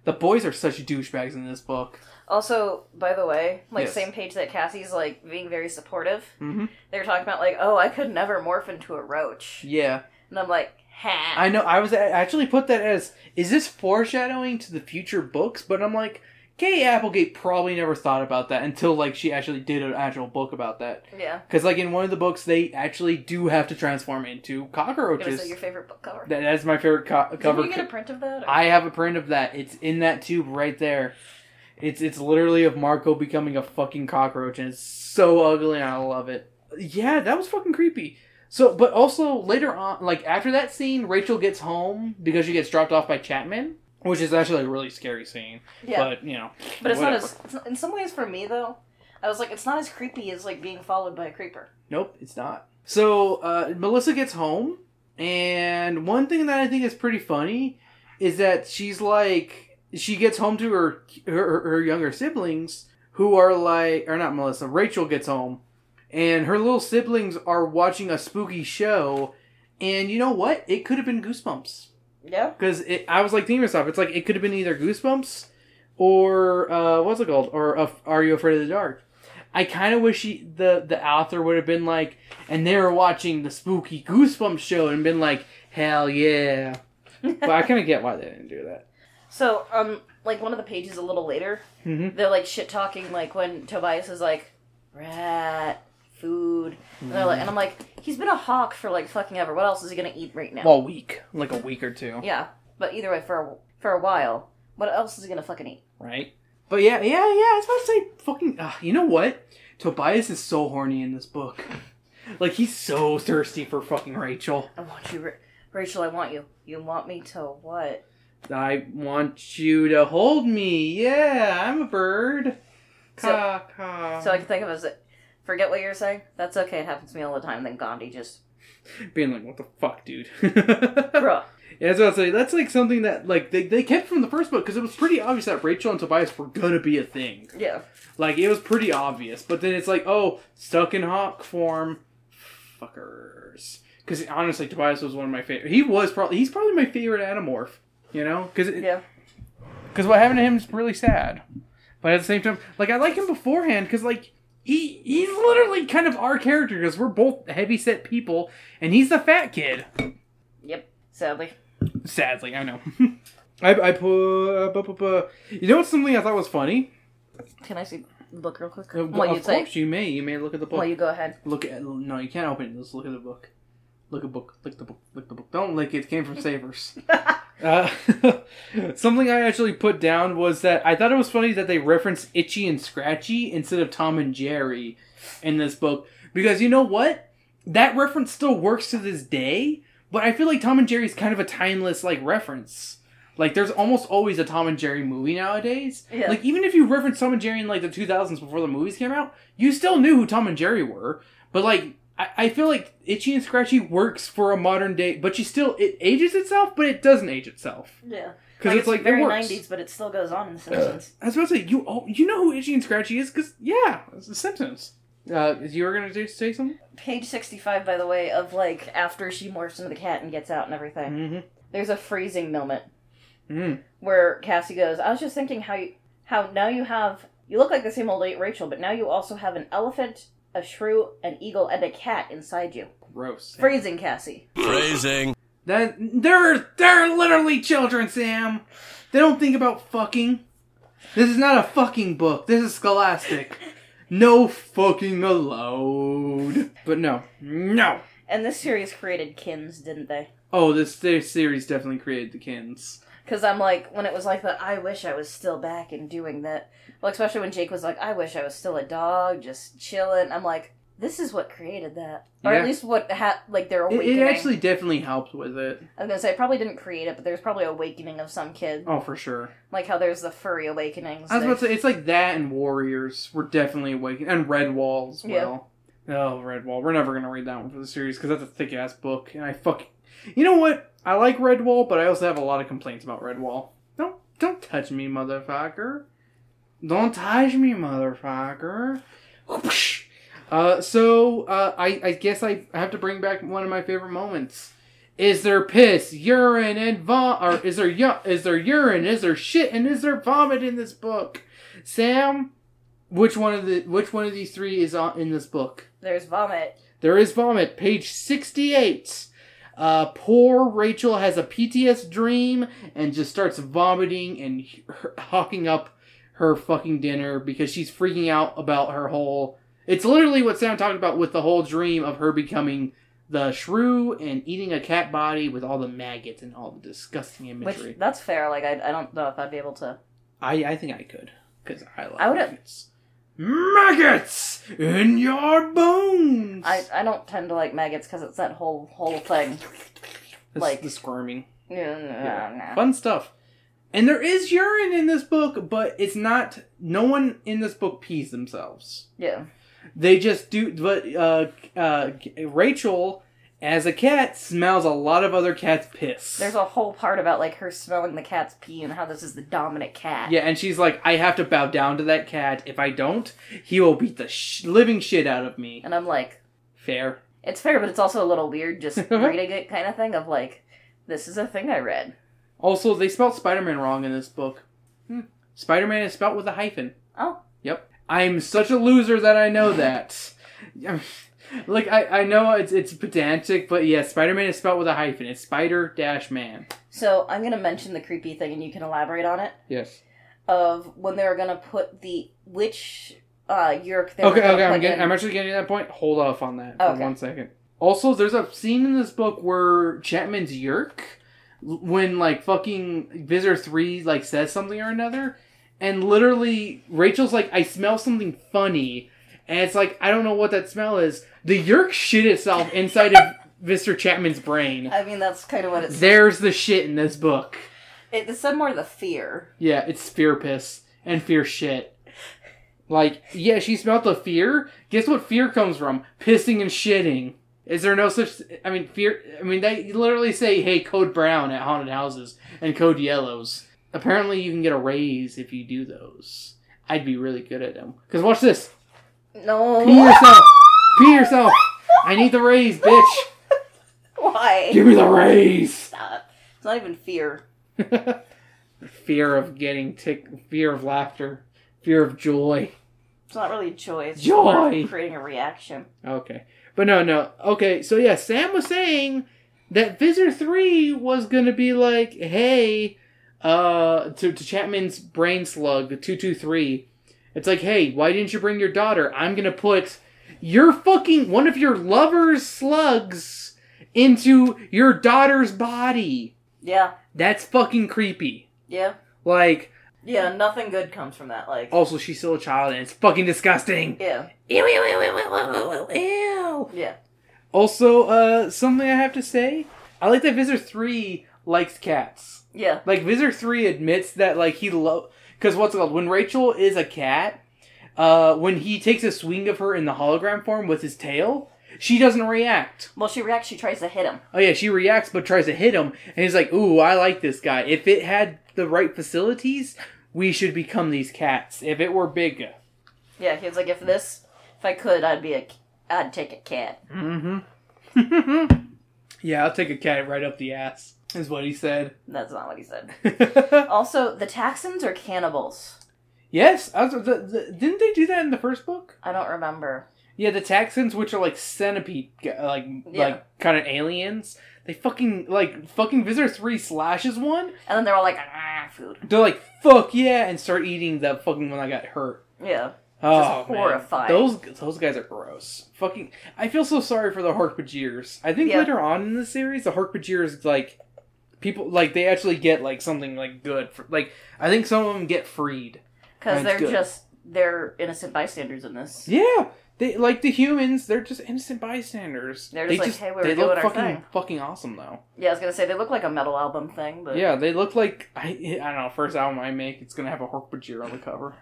the boys are such douchebags in this book. Also, by the way, like Yes. same page that Cassie's like being very supportive. Mm-hmm. They're talking about like, oh, I could never morph into a roach, Yeah. and I'm like, Ha. I know. I was I actually put that as is this foreshadowing to the future books? But I'm like, Kay Applegate probably never thought about that until like she actually did an actual book about that. yeah. Because like in one of the books, they actually do have to transform into cockroaches. say your favorite book cover. That, that's my favorite co- Did you get a print of that? or- I have a print of that. It's in that tube right there. It's it's literally of Marco becoming a fucking cockroach, and it's so ugly, and I love it. Yeah, that was fucking creepy. So, but also later on, like after that scene, Rachel gets home because she gets dropped off by Chapman, which is actually a really scary scene. yeah. But you know, But it's whatever. not as. It's not, in some ways, for me though, I was like, it's not as creepy as like being followed by a creeper. Nope, it's not. So uh, Melissa gets home, and one thing that I think is pretty funny is that she's like she gets home to her her, her younger siblings who are like or not Melissa Rachel gets home, and her little siblings are watching a spooky show, and you know what? It could have been Goosebumps Yeah. because I was like thinking to myself, it's like it could have been either Goosebumps or uh, what's it called, or uh, Are You Afraid of the Dark? I kind of wish he, the the author would have been like, and they were watching the spooky Goosebumps show and been like, hell yeah. But I kind of get why they didn't do that. So, um, like one of the pages a little later, Mm-hmm. they're like shit talking, like when Tobias is like, rat, food, and, they're like, and I'm like, he's been a hawk for like fucking ever. What else is he gonna eat right now? Well, a week, like a week or two, yeah, but either way, for a, for a while, what else is he gonna fucking eat? right? But yeah, yeah, yeah. I was about to say, fucking. Uh, you know what? Tobias is so horny in this book. Like he's so thirsty for fucking Rachel. I want you, Ra- Rachel. I want you. You want me to what? I want you to hold me. Yeah, I'm a bird. So- Caw, caw. So I can think of it as, forget what you're saying. That's okay. It happens to me all the time. Then Gandhi just, being like, what the fuck, dude? Bro. Yeah, that's what I was say. That's like something that like they, they kept from the first book because it was pretty obvious that Rachel and Tobias were gonna be a thing. Yeah. Like it was pretty obvious, but then it's like, oh, stuck in hawk form, fuckers. Because honestly, Tobias was one of my favorite. He was probably he's probably my favorite Animorph. You know, because Yeah. because what happened to him is really sad. But at the same time, like I like him beforehand because like he he's literally kind of our character because we're both heavy set people, and he's the fat kid. Yep. Sadly. Sadly, I know. I I put uh, bu- bu- bu- you know what's something I thought was funny. Can I see the book real quick? Uh, what of you say? course, you may you may look at the book. Well, you go ahead. Look at no, you can't open it. Just look at the book. Look at book. Lick the book. Lick the book. Don't lick it. It came from Savers. uh, something I actually put down was that I thought it was funny that they referenced Itchy and Scratchy instead of Tom and Jerry in this book because you know what? That reference still works to this day, but I feel like Tom and Jerry is kind of a timeless like reference. Like there's almost always a Tom and Jerry movie nowadays. Yeah. Like even if you reference Tom and Jerry in like the 2000s before the movies came out, you still knew who Tom and Jerry were. But like I, I feel like Itchy and Scratchy works for a modern day, but you still it ages itself, but it doesn't age itself Yeah. because Like, it's like very it 90s, but it still goes on in The Simpsons. I was about to say you oh, you know who Itchy and Scratchy is because yeah, it's The Simpsons. Uh, you were gonna do, say something? Page 65, by the way, of like after she morphs into the cat and gets out and everything. Mm-hmm. There's a freezing moment Mm. where Cassie goes, I was just thinking how you, how now you have, you look like the same old Rachel, but now you also have an elephant, a shrew, an eagle, and a cat inside you. Gross. Freezing Cassie. Phrasing. That they're they're literally children, Sam. They don't think about fucking. This is not a fucking book. This is Scholastic. No fucking allowed. But no, no. And this series created kins, didn't they? Oh, this, this series definitely created the kins. Because I'm like, when it was like the, I wish I was still back and doing that. Well, especially when Jake was like, I wish I was still a dog, just chilling. I'm like, this is what created that, or Yeah. at least what had like their It, awakening. it actually definitely helped with it. I was gonna say, it probably didn't create it, but there's probably awakening of some kid, Oh, for sure. like how there's the furry awakenings. I was about to say it's like that and Warriors were definitely awakened and Redwall as Yeah. well. Oh, Redwall. We're never gonna read that one for the series because that's a thick ass book, and I fuck. You know what? I like Redwall, but I also have a lot of complaints about Redwall. Don't don't touch me, motherfucker. Don't touch me, motherfucker. Whoosh. Uh, so uh, I I guess I have to bring back one of my favorite moments. Is there piss, urine, and vom? Or is there yu- is there urine? Is there shit? And is there vomit in this book? Sam, which one of the which one of these three is on in this book? there's vomit. There is vomit, page sixty-eight. Uh, poor Rachel has a PTS dream and just starts vomiting and hawking up her fucking dinner because she's freaking out about her whole. It's literally what Sam talked about with the whole dream of her becoming the shrew and eating a cat body with all the maggots and all the disgusting imagery. Which that's fair. Like I, I don't know if I'd be able to. I I think I could because I love I would've- maggots. Maggots in your bones. I, I don't tend to like maggots because it's that whole whole thing. That's like- the squirming. Yeah, Yeah. nah, nah. Fun stuff. And there is urine in this book, but it's not. No one in this book pees themselves. yeah. They just do. But uh, uh, Rachel, as a cat, smells a lot of other cats' piss. There's a whole part about like her smelling the cat's pee and how this is the dominant cat. yeah, and she's like, I have to bow down to that cat. If I don't, he will beat the sh- living shit out of me. And I'm like, Fair. it's fair, but it's also a little weird just reading it kind of thing of like, this is a thing I read. Also, they spelled Spider Man wrong in this book. Hmm. Spider Man is spelled with a hyphen. Oh. Yep. I'm such a loser that I know that. like I, I know it's it's pedantic, but yeah, Spider Man is spelled with a hyphen. It's Spider Dash Man. So I'm gonna mention the creepy thing and you can elaborate on it. Yes. Of when they're gonna put the which uh Yeerk they Okay, okay, I'm getting in- I'm actually getting to that point. Hold off on that for one second. Also, there's a scene in this book where Chapman's Yeerk, when like fucking Visser Three like says something or another, and literally Rachel's like, "I smell something funny," and it's like, I don't know what that smell is. The Yeerk shit itself inside of Mr. Chapman's brain. I mean that's kind of what it's There's the shit in this book. it, it said more the fear. Yeah, it's fear piss and fear shit. Like, yeah, she smelled the fear. Guess what fear comes from? Pissing and shitting. Is there no such? I mean, fear. I mean, they literally say, "Hey, code brown at haunted houses and code yellows." Apparently, you can get a raise if you do those. I'd be really good at them. Cause watch this. No. Pee yourself. Pee yourself. I need the raise, bitch. Why? Give me the raise. Stop. It's not even fear. fear of getting tick. Fear of laughter. Fear of joy. It's not really joy. It's Joy. creating a reaction. Okay. But no, no. Okay, so yeah, Sam was saying that Visser 3 was gonna be like, hey, uh, to, to Chapman's brain slug, the 223. It's like, hey, why didn't you bring your daughter? I'm gonna put your fucking, one of your lover's slugs into your daughter's body. Yeah. That's fucking creepy. Yeah. Like, Yeah. Nothing good comes from that. Like. also, she's still a child and it's fucking disgusting. Yeah. Ew, ew, ew, ew, ew, ew, ew. Yeah. Also, uh, something I have to say, I like that Visser Three likes cats. Yeah. Like Visser Three admits that like he love because what's it called when Rachel is a cat, uh, when he takes a swing of her in the hologram form with his tail, she doesn't react. Well, she reacts. She tries to hit him. Oh yeah, she reacts but tries to hit him, and he's like, "Ooh, I like this guy. If it had the right facilities, we should become these cats. If it were big." Yeah. He was like, if this, if I could, I'd be a, I'd take a cat. Mm-hmm. yeah, I'll take a cat right up the ass. Is what he said. That's not what he said. Also, the Taxxons are cannibals. Yes, I was, the, the, didn't they do that in the first book? I don't remember. Yeah, the Taxxons, which are like centipede, like Yeah. like kind of aliens. They fucking like fucking Visser Three slashes one. And then they're all like, ah, food. They're like fuck yeah, and start eating the fucking one that got hurt. Yeah. Oh, man. horrifying. Those those guys are gross. Fucking, I feel so sorry for the Hork-Bajirs. I think Yeah. later on in the series, the Hork-Bajirs like people like they actually get like something like good. For, like I think some of them get freed. Because they're good. just, they're innocent bystanders in this. Yeah, they like the humans. They're just innocent bystanders. They're they just "Hey, we were they doing look our fucking thing." fucking awesome though. Yeah, I was gonna say, they look like a metal album thing, but. Yeah, they look like I I don't know. First album I make, it's gonna have a Hork-Bajir on the cover.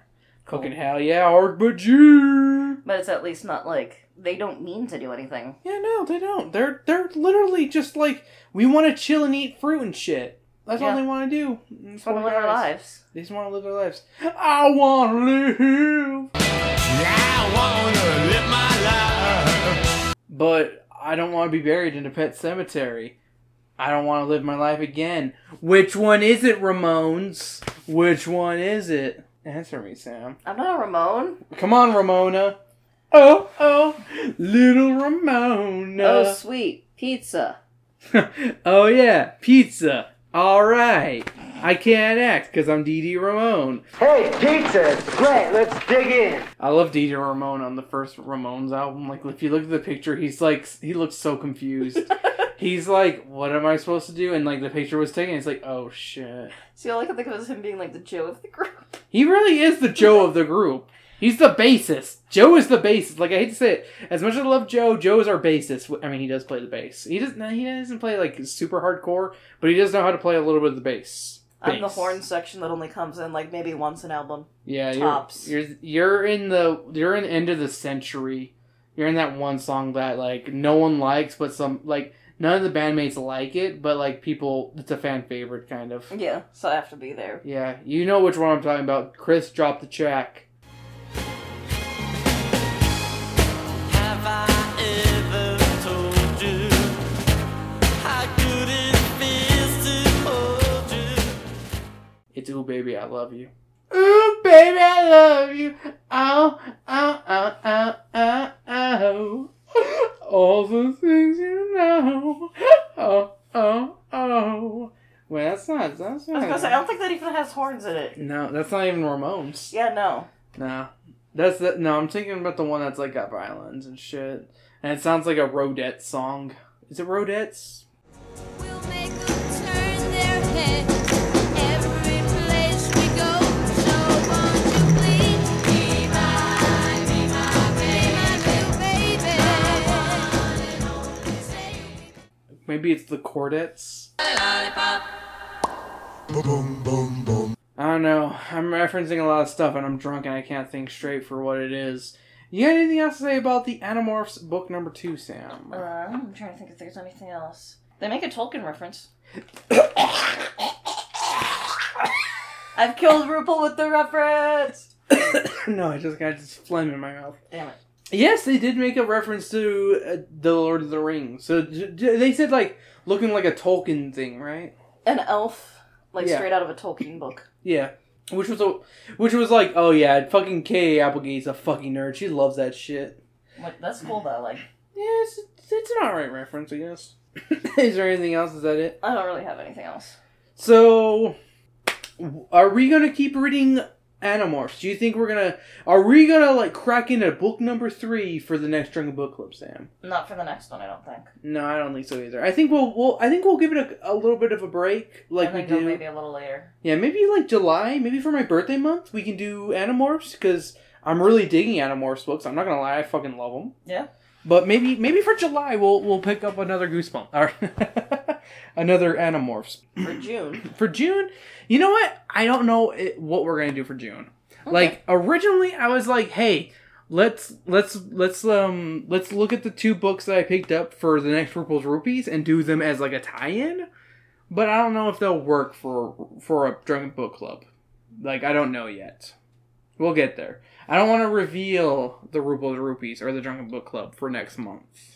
Cool. Fucking hell yeah, Hork-Bajir. But it's at least not like, they don't mean to do anything. Yeah, no, they don't. They're they're literally just like we want to chill and eat fruit and shit. That's all they want to do. That's Just want to live our guys- lives. They just want to live their lives. I want to live. I wanna live my life. but I don't want to be buried in a pet cemetery. I don't want to live my life again. Which one is it, Ramones? Which one is it? Answer me, Sam. I'm not a Ramon. Come on, Ramona. Oh, oh, little Ramona. oh, sweet. Pizza. oh yeah, pizza. All right. I can't act because I'm Dee Ramone. Hey, pizza! Great, let's dig in. I love Dee Ramone on the first Ramones album. Like, if you look at the picture, he's like, he looks so confused. he's like, what am I supposed to do? And like, the picture was taken. He's like, oh shit. See, all I can think of is him being like the Joe of the group. He really is the Joe of the group. He's the bassist. Joe is the bassist. Like I hate to say it, as much as I love Joe, Joe is our bassist. I mean, he does play the bass. He doesn't. He doesn't play like super hardcore, but he does know how to play a little bit of the bass. I'm the horn section that only comes in like maybe once an album. Yeah, Tops. You're, you're you're in the you're in end of the century. You're in that one song that like no one likes, but some like none of the bandmates like it, but like people, it's a fan favorite kind of. Yeah, so I have to be there. Yeah, you know which one I'm talking about. Chris dropped the check. It's ooh baby, I love you. Ooh baby, I love you. Oh oh oh oh oh oh. All the things you know. Oh oh oh. Wait, that's not. That's not. I was gonna say, I don't think that even has horns in it. No, that's not even Ramones. Yeah, no. No, that's the. No, I'm thinking about the one that's like got violins and shit, and it sounds like a Rodette song. Is it Rodette's? We'll make them turn their head every place we go. So won't you be my, be my, be my new baby? Maybe it's the Quartets. Boom, boom, boom. I don't know. I'm referencing a lot of stuff and I'm drunk and I can't think straight for what it is. You got anything else to say about the Animorphs book number two, Sam? Uh, I'm trying to think if there's anything else. They make a Tolkien reference. I've killed RuPaul with the reference! no, I just got this phlegm in my mouth. Damn it. Yes, they did make a reference to uh, the Lord of the Rings. So j- j- they said like looking like a Tolkien thing, right? An elf, like Yeah. straight out of a Tolkien book. Yeah. Which was a, which was like, oh yeah, fucking Kay Applegate's a fucking nerd. She loves that shit. Like, that's cool though. Like, Yeah, it's, it's an alright reference, I guess. Is there anything else? Is that it? I don't really have anything else. So, are we gonna keep reading Animorphs? Do you think we're gonna? Are we gonna like crack into book number three for the next Drunken Book Club, Sam? Not for the next one, I don't think. No, I don't think so either. I think we'll, we'll I think we'll give it a, a little bit of a break, like I we do. maybe a little later. Yeah, maybe like July, maybe for my birthday month, we can do Animorphs because I'm really digging Animorphs books. I'm not gonna lie, I fucking love them. Yeah. But maybe maybe for July we'll we'll pick up another Goosebump another Animorphs For June. for June. You know what? I don't know it, what we're gonna do for June. Like originally, I was like, hey. Let's let's let's um let's look at the two books that I picked up for the next RuPaul's Rupees and do them as like a tie-in, but I don't know if they'll work for for a drunken book club. Like I don't know yet. We'll get there. I don't want to reveal the RuPaul's Rupees or the Drunken Book Club for next month.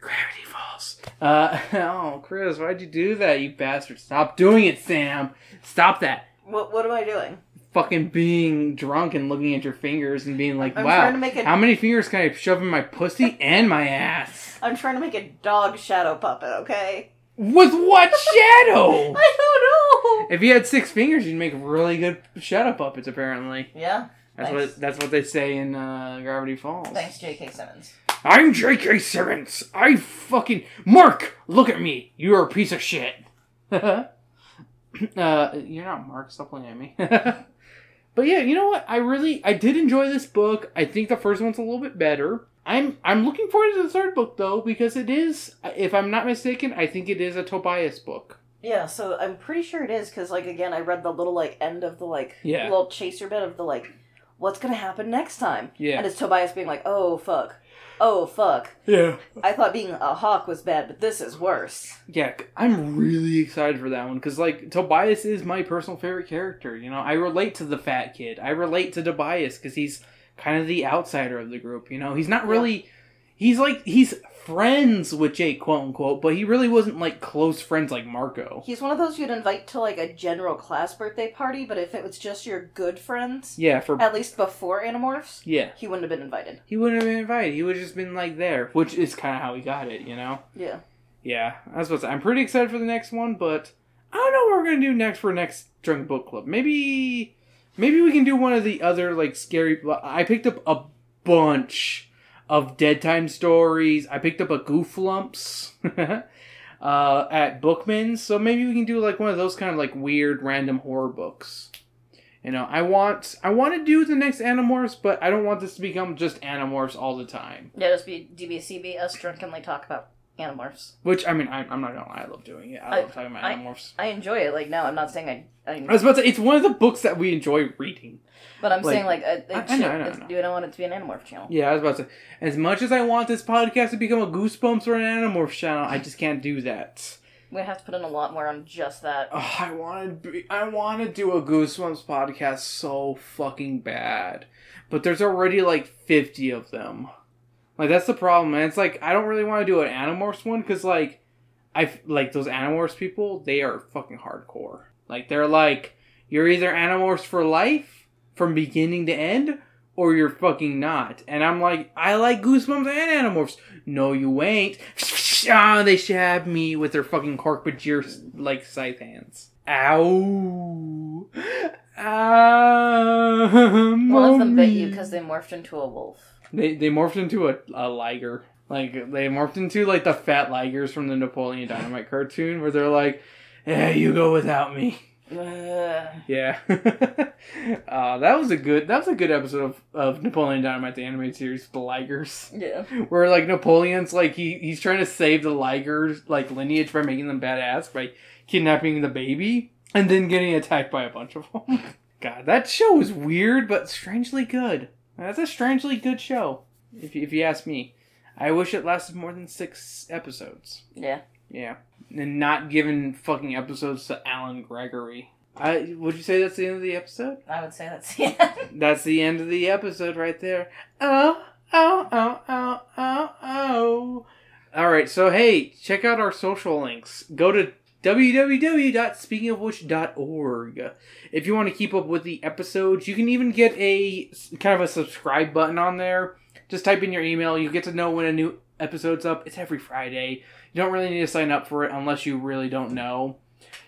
Gravity Falls. Uh oh, Chris, why'd you do that, you bastard? Stop doing it, Sam. Stop that. What, what am I doing? Fucking being drunk and looking at your fingers and being like, I'm wow, trying to make it- how many fingers can I shove in my pussy and my ass? I'm trying to make a dog shadow puppet, okay? With what shadow? I don't know! if you had six fingers, you'd make really good shadow puppets. Apparently, Yeah. that's Thanks. what that's what they say in uh, Gravity Falls. Thanks, J.K. Simmons. I'm J.K. Simmons. I fucking Mark. Look at me. You're a piece of shit. uh, you're not Mark. Stop looking at me. but yeah, you know what? I really, I did enjoy this book. I think the first one's a little bit better. I'm, I'm looking forward to the third book though because it is, if I'm not mistaken, I think it is a Tobias book. Yeah, so I'm pretty sure it is because, like, again, I read the little like end of the like Yeah. little chaser bit of the like, what's gonna happen next time? Yeah. and it's Tobias being like, "Oh fuck, oh fuck." Yeah. I thought being a hawk was bad, but this is worse. Yeah, I'm really excited for that one because like Tobias is my personal favorite character. You know, I relate to the fat kid. I relate to Tobias because he's kind of the outsider of the group. You know, he's not really. He's like he's friends with Jake, quote unquote, but he really wasn't like close friends like Marco. He's one of those you'd invite to like a general class birthday party, but if it was just your good friends, Yeah, for at least before Animorphs, yeah, he wouldn't have been invited. he wouldn't have been invited. He would have just been like there, which is kind of how he got it. You know. Yeah. Yeah, I was supposed. I'm pretty excited for the next one, but I don't know what we're gonna do next for next drunk book club. Maybe, maybe we can do one of the other like scary. I picked up a bunch of dead time stories. I picked up a Goof Lumps uh, at Bookman's, so maybe we can do like one of those kind of like weird random horror books. You know, I want I want to do the next Animorphs, but I don't want this to become just Animorphs all the time. Yeah, just be DBCB, us drunkenly talk about Animorphs. Which I mean, I, I'm not gonna lie, I love doing it. I, I- love talking about I- Animorphs. I enjoy it. Like, no, I'm not saying I. I, I was about to say, it's one of the books that we enjoy reading. but I'm like- saying like, it, it I- I know, I know, I dude, I don't want it to be an Animorph channel. Yeah, I was about to say, as much as I want this podcast to become a Goosebumps or an Animorphs channel, I just can't do that. We have to put in a lot more on just that. Oh, I want to be, I want to do a Goosebumps podcast so fucking bad, but there's already like 50 of them. Like that's the problem, man. It's like I don't really want to do an Animorphs one because like I like those Animorphs people. They are fucking hardcore. Like they're like you're either Animorphs for life from beginning to end, or you're fucking not. And I'm like I like Goosebumps and Animorphs. No, you ain't. Ah, they stab me with their fucking Hork-Bajir like scythe hands. Ow. Ow. One of them bit you because they morphed into a wolf. They they morphed into a, a liger. Like they morphed into like the fat ligers from the Napoleon Dynamite cartoon where they're like, "Yeah, you go without me." Yeah. uh, that was a good that was a good episode of, of Napoleon Dynamite the animated series, The Ligers. Yeah. Where like Napoleon's like he he's trying to save the Ligers like lineage by making them badass by kidnapping the baby and then getting attacked by a bunch of them. God, that show was weird but strangely good. That's a strangely good show, if you, if you ask me. I wish it lasted more than six episodes. Yeah. Yeah, and not giving fucking episodes to Alan Gregory. I would you say that's the end of the episode? I would say that's the end. That's the end of the episode right there. Oh, oh, oh, oh, oh, oh. All right, so hey, check out our social links. Go to www.speakingofwhich.org. If you want to keep up with the episodes, you can even get a kind of a subscribe button on there. Just type in your email. You get to know when a new episode's up. It's every Friday. You don't really need to sign up for it unless you really don't know.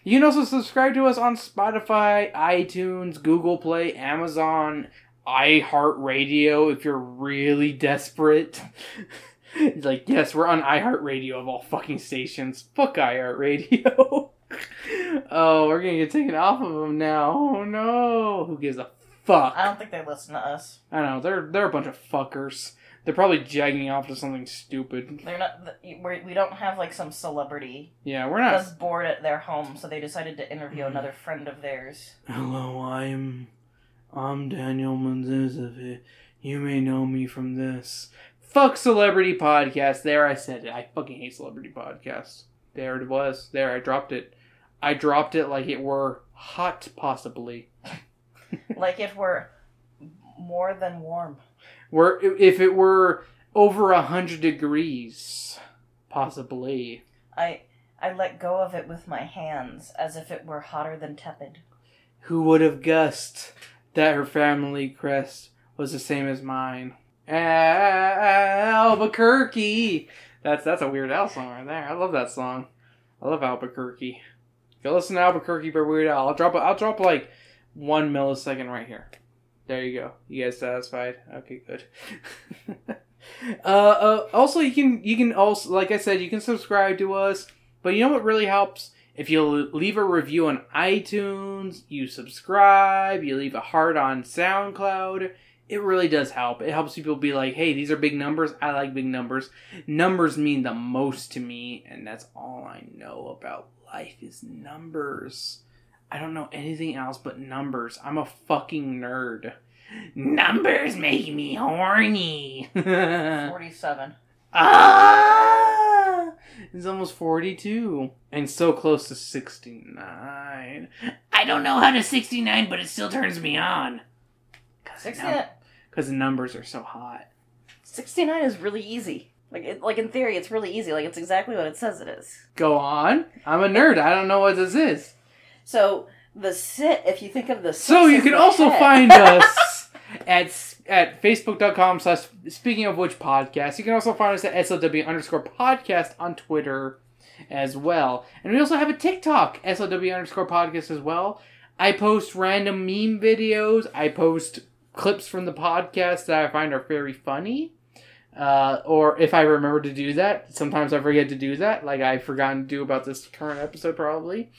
You can also subscribe to us on Spotify, iTunes, Google Play, Amazon, iHeartRadio if you're really desperate. It's like, yes, we're on iHeartRadio of all fucking stations. Fuck iHeartRadio. oh, we're gonna get taken off of them now. Oh no. Who gives a fuck? I don't think they listen to us. I know, they're they're a bunch of fuckers. They're probably jagging off to something stupid. They're not. We're, we don't have like some celebrity Yeah, we're not. bored at their home, so they decided to interview Mm-hmm. another friend of theirs. Hello, I'm I'm Daniel Menzies. You may know me from this. Fuck celebrity podcast. There, I said it. I fucking hate celebrity podcasts. There it was. There, I dropped it. I dropped it like it were hot, possibly. like if we're more than warm. Were if it were over a hundred degrees, possibly. I I let go of it with my hands as if it were hotter than tepid. Who would have guessed that her family crest was the same as mine? Albuquerque. That's that's a Weird Al song right there. I love that song. I love Albuquerque. Go listen to Albuquerque by Weird Al. I'll drop I'll drop like one millisecond right here. There you go. You guys satisfied? Okay, good. uh, uh, also, you can you can also like I said, you can subscribe to us. But you know what really helps? If you leave a review on iTunes, you subscribe, you leave a heart on SoundCloud, it really does help. It helps people be like, hey, these are big numbers. I like big numbers. Numbers mean the most to me, and that's all I know about life is numbers. I don't know anything else but numbers. I'm a fucking nerd. Numbers make me horny. Forty-seven. Ah! It's almost 42. And so close to 69. I don't know how to 69, but it still turns me on. Because the numbers are so hot. 69 is really easy. Like, it, like in theory, it's really easy. Like, it's exactly what it says it is. Go on. I'm a nerd. I don't know what this is. So the sit, if you think of the So you can also head- find us at at facebook.com slash speaking of which podcast. You can also find us at SOW underscore podcast on Twitter. as well. And we also have a TikTok, SOW underscore podcast as well. I post random meme videos. I post clips from the podcast that I find are very funny. Uh, or if I remember to do that, sometimes I forget to do that, like I've forgotten to do about this current episode probably.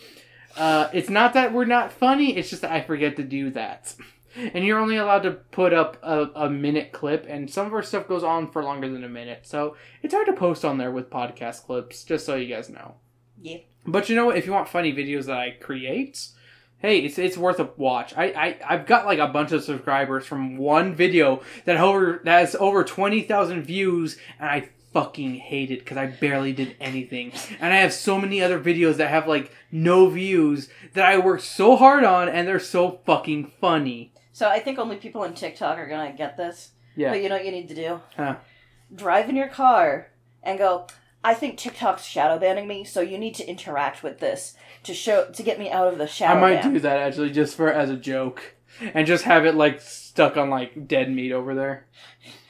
Uh, it's not that we're not funny, it's just that I forget to do that. And you're only allowed to put up a, a minute clip, and some of our stuff goes on for longer than a minute. So it's hard to post on there with podcast clips, just so you guys know. Yeah. But you know what? If you want funny videos that I create, hey, it's it's worth a watch. I, I I've got like a bunch of subscribers from one video that over that has over twenty thousand views, and I fucking hate it because I barely did anything. And I have so many other videos that have like no views that I worked so hard on, and they're so fucking funny. So I think only people on TikTok are gonna get this. Yeah. But you know what you need to do? Huh. Drive in your car and go. I think TikTok's shadow banning me, so you need to interact with this to show to get me out of the shadow I might ban. do that actually, just for as a joke, and just have it like stuck on like dead meat over there,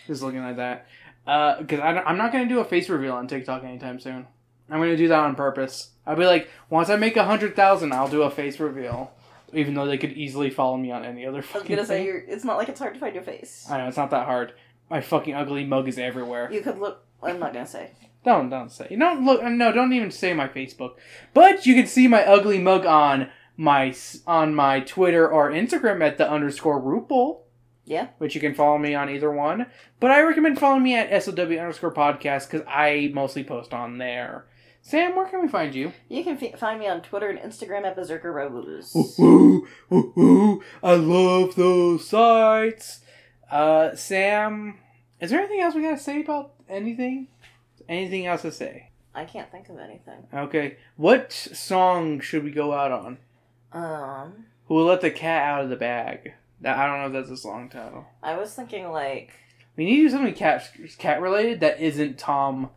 just looking like that. Uh, because I I'm not gonna do a face reveal on TikTok anytime soon. I'm gonna do that on purpose. I'll be like, once I make a hundred thousand, I'll do a face reveal, even though they could easily follow me on any other I was gonna say you're, it's not like it's hard to find your face. I know it's not that hard. My fucking ugly mug is everywhere. You could look. I'm not gonna say. Don't don't say. Don't look. No, don't even say my Facebook. But you can see my ugly mug on my on my Twitter or Instagram at the underscore Rupel. Yeah. Which you can follow me on either one. But I recommend following me at SOW underscore podcast because I mostly post on there. Sam, where can we find you? You can f- find me on Twitter and Instagram at Berserker Rose. Ooh, ooh, ooh, I love those sites. Uh, Sam, is there anything else we gotta say about anything? Anything else to say? I can't think of anything. Okay. What song should we go out on? Um, Who will let the cat out of the bag? That I don't know if that's a song title. I was thinking like We need to do something cat cat related that isn't Tom,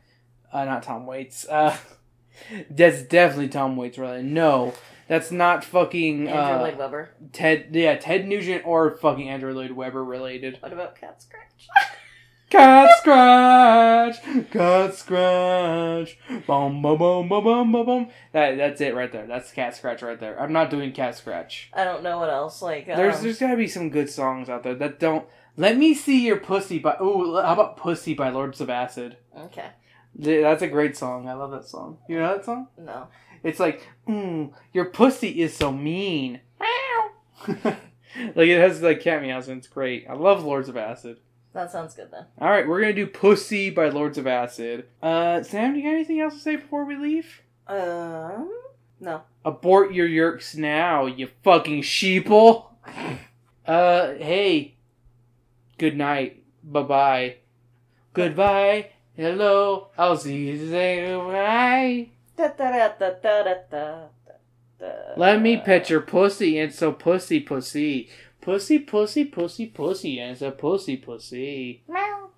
uh, not Tom Waits. Uh, that's definitely Tom Waits related. No, that's not fucking Andrew uh, Lloyd Webber. Ted. Yeah, Ted Nugent or fucking Andrew Lloyd Webber related. What about Cat Scratch? Cat scratch, cat scratch, boom, boom, boom, boom, boom, boom, boom. That that's it right there. That's cat scratch right there. I'm not doing cat scratch. I don't know what else. Like um, There's there's gotta be some good songs out there that don't. Let me see your pussy by. Oh, how about "Pussy" by Lords of Acid? okay. That's a great song. I love that song. You know that song? No. It's like, mm, your pussy is so mean. like it has like cat meows and it's great. I love Lords of Acid. That sounds good then. All right, we're gonna do "Pussy" by Lords of Acid. Uh, Sam, do you got anything else to say before we leave? Um. No. Abort your yeerks now, you fucking sheeple. Uh, hey. Good night. Bye bye. Goodbye. Hello. I'll see you da, da. Let me pet your pussy, and so pussy, pussy. Pussy, pussy, pussy, pussy, and it's a pussy, pussy. Meow.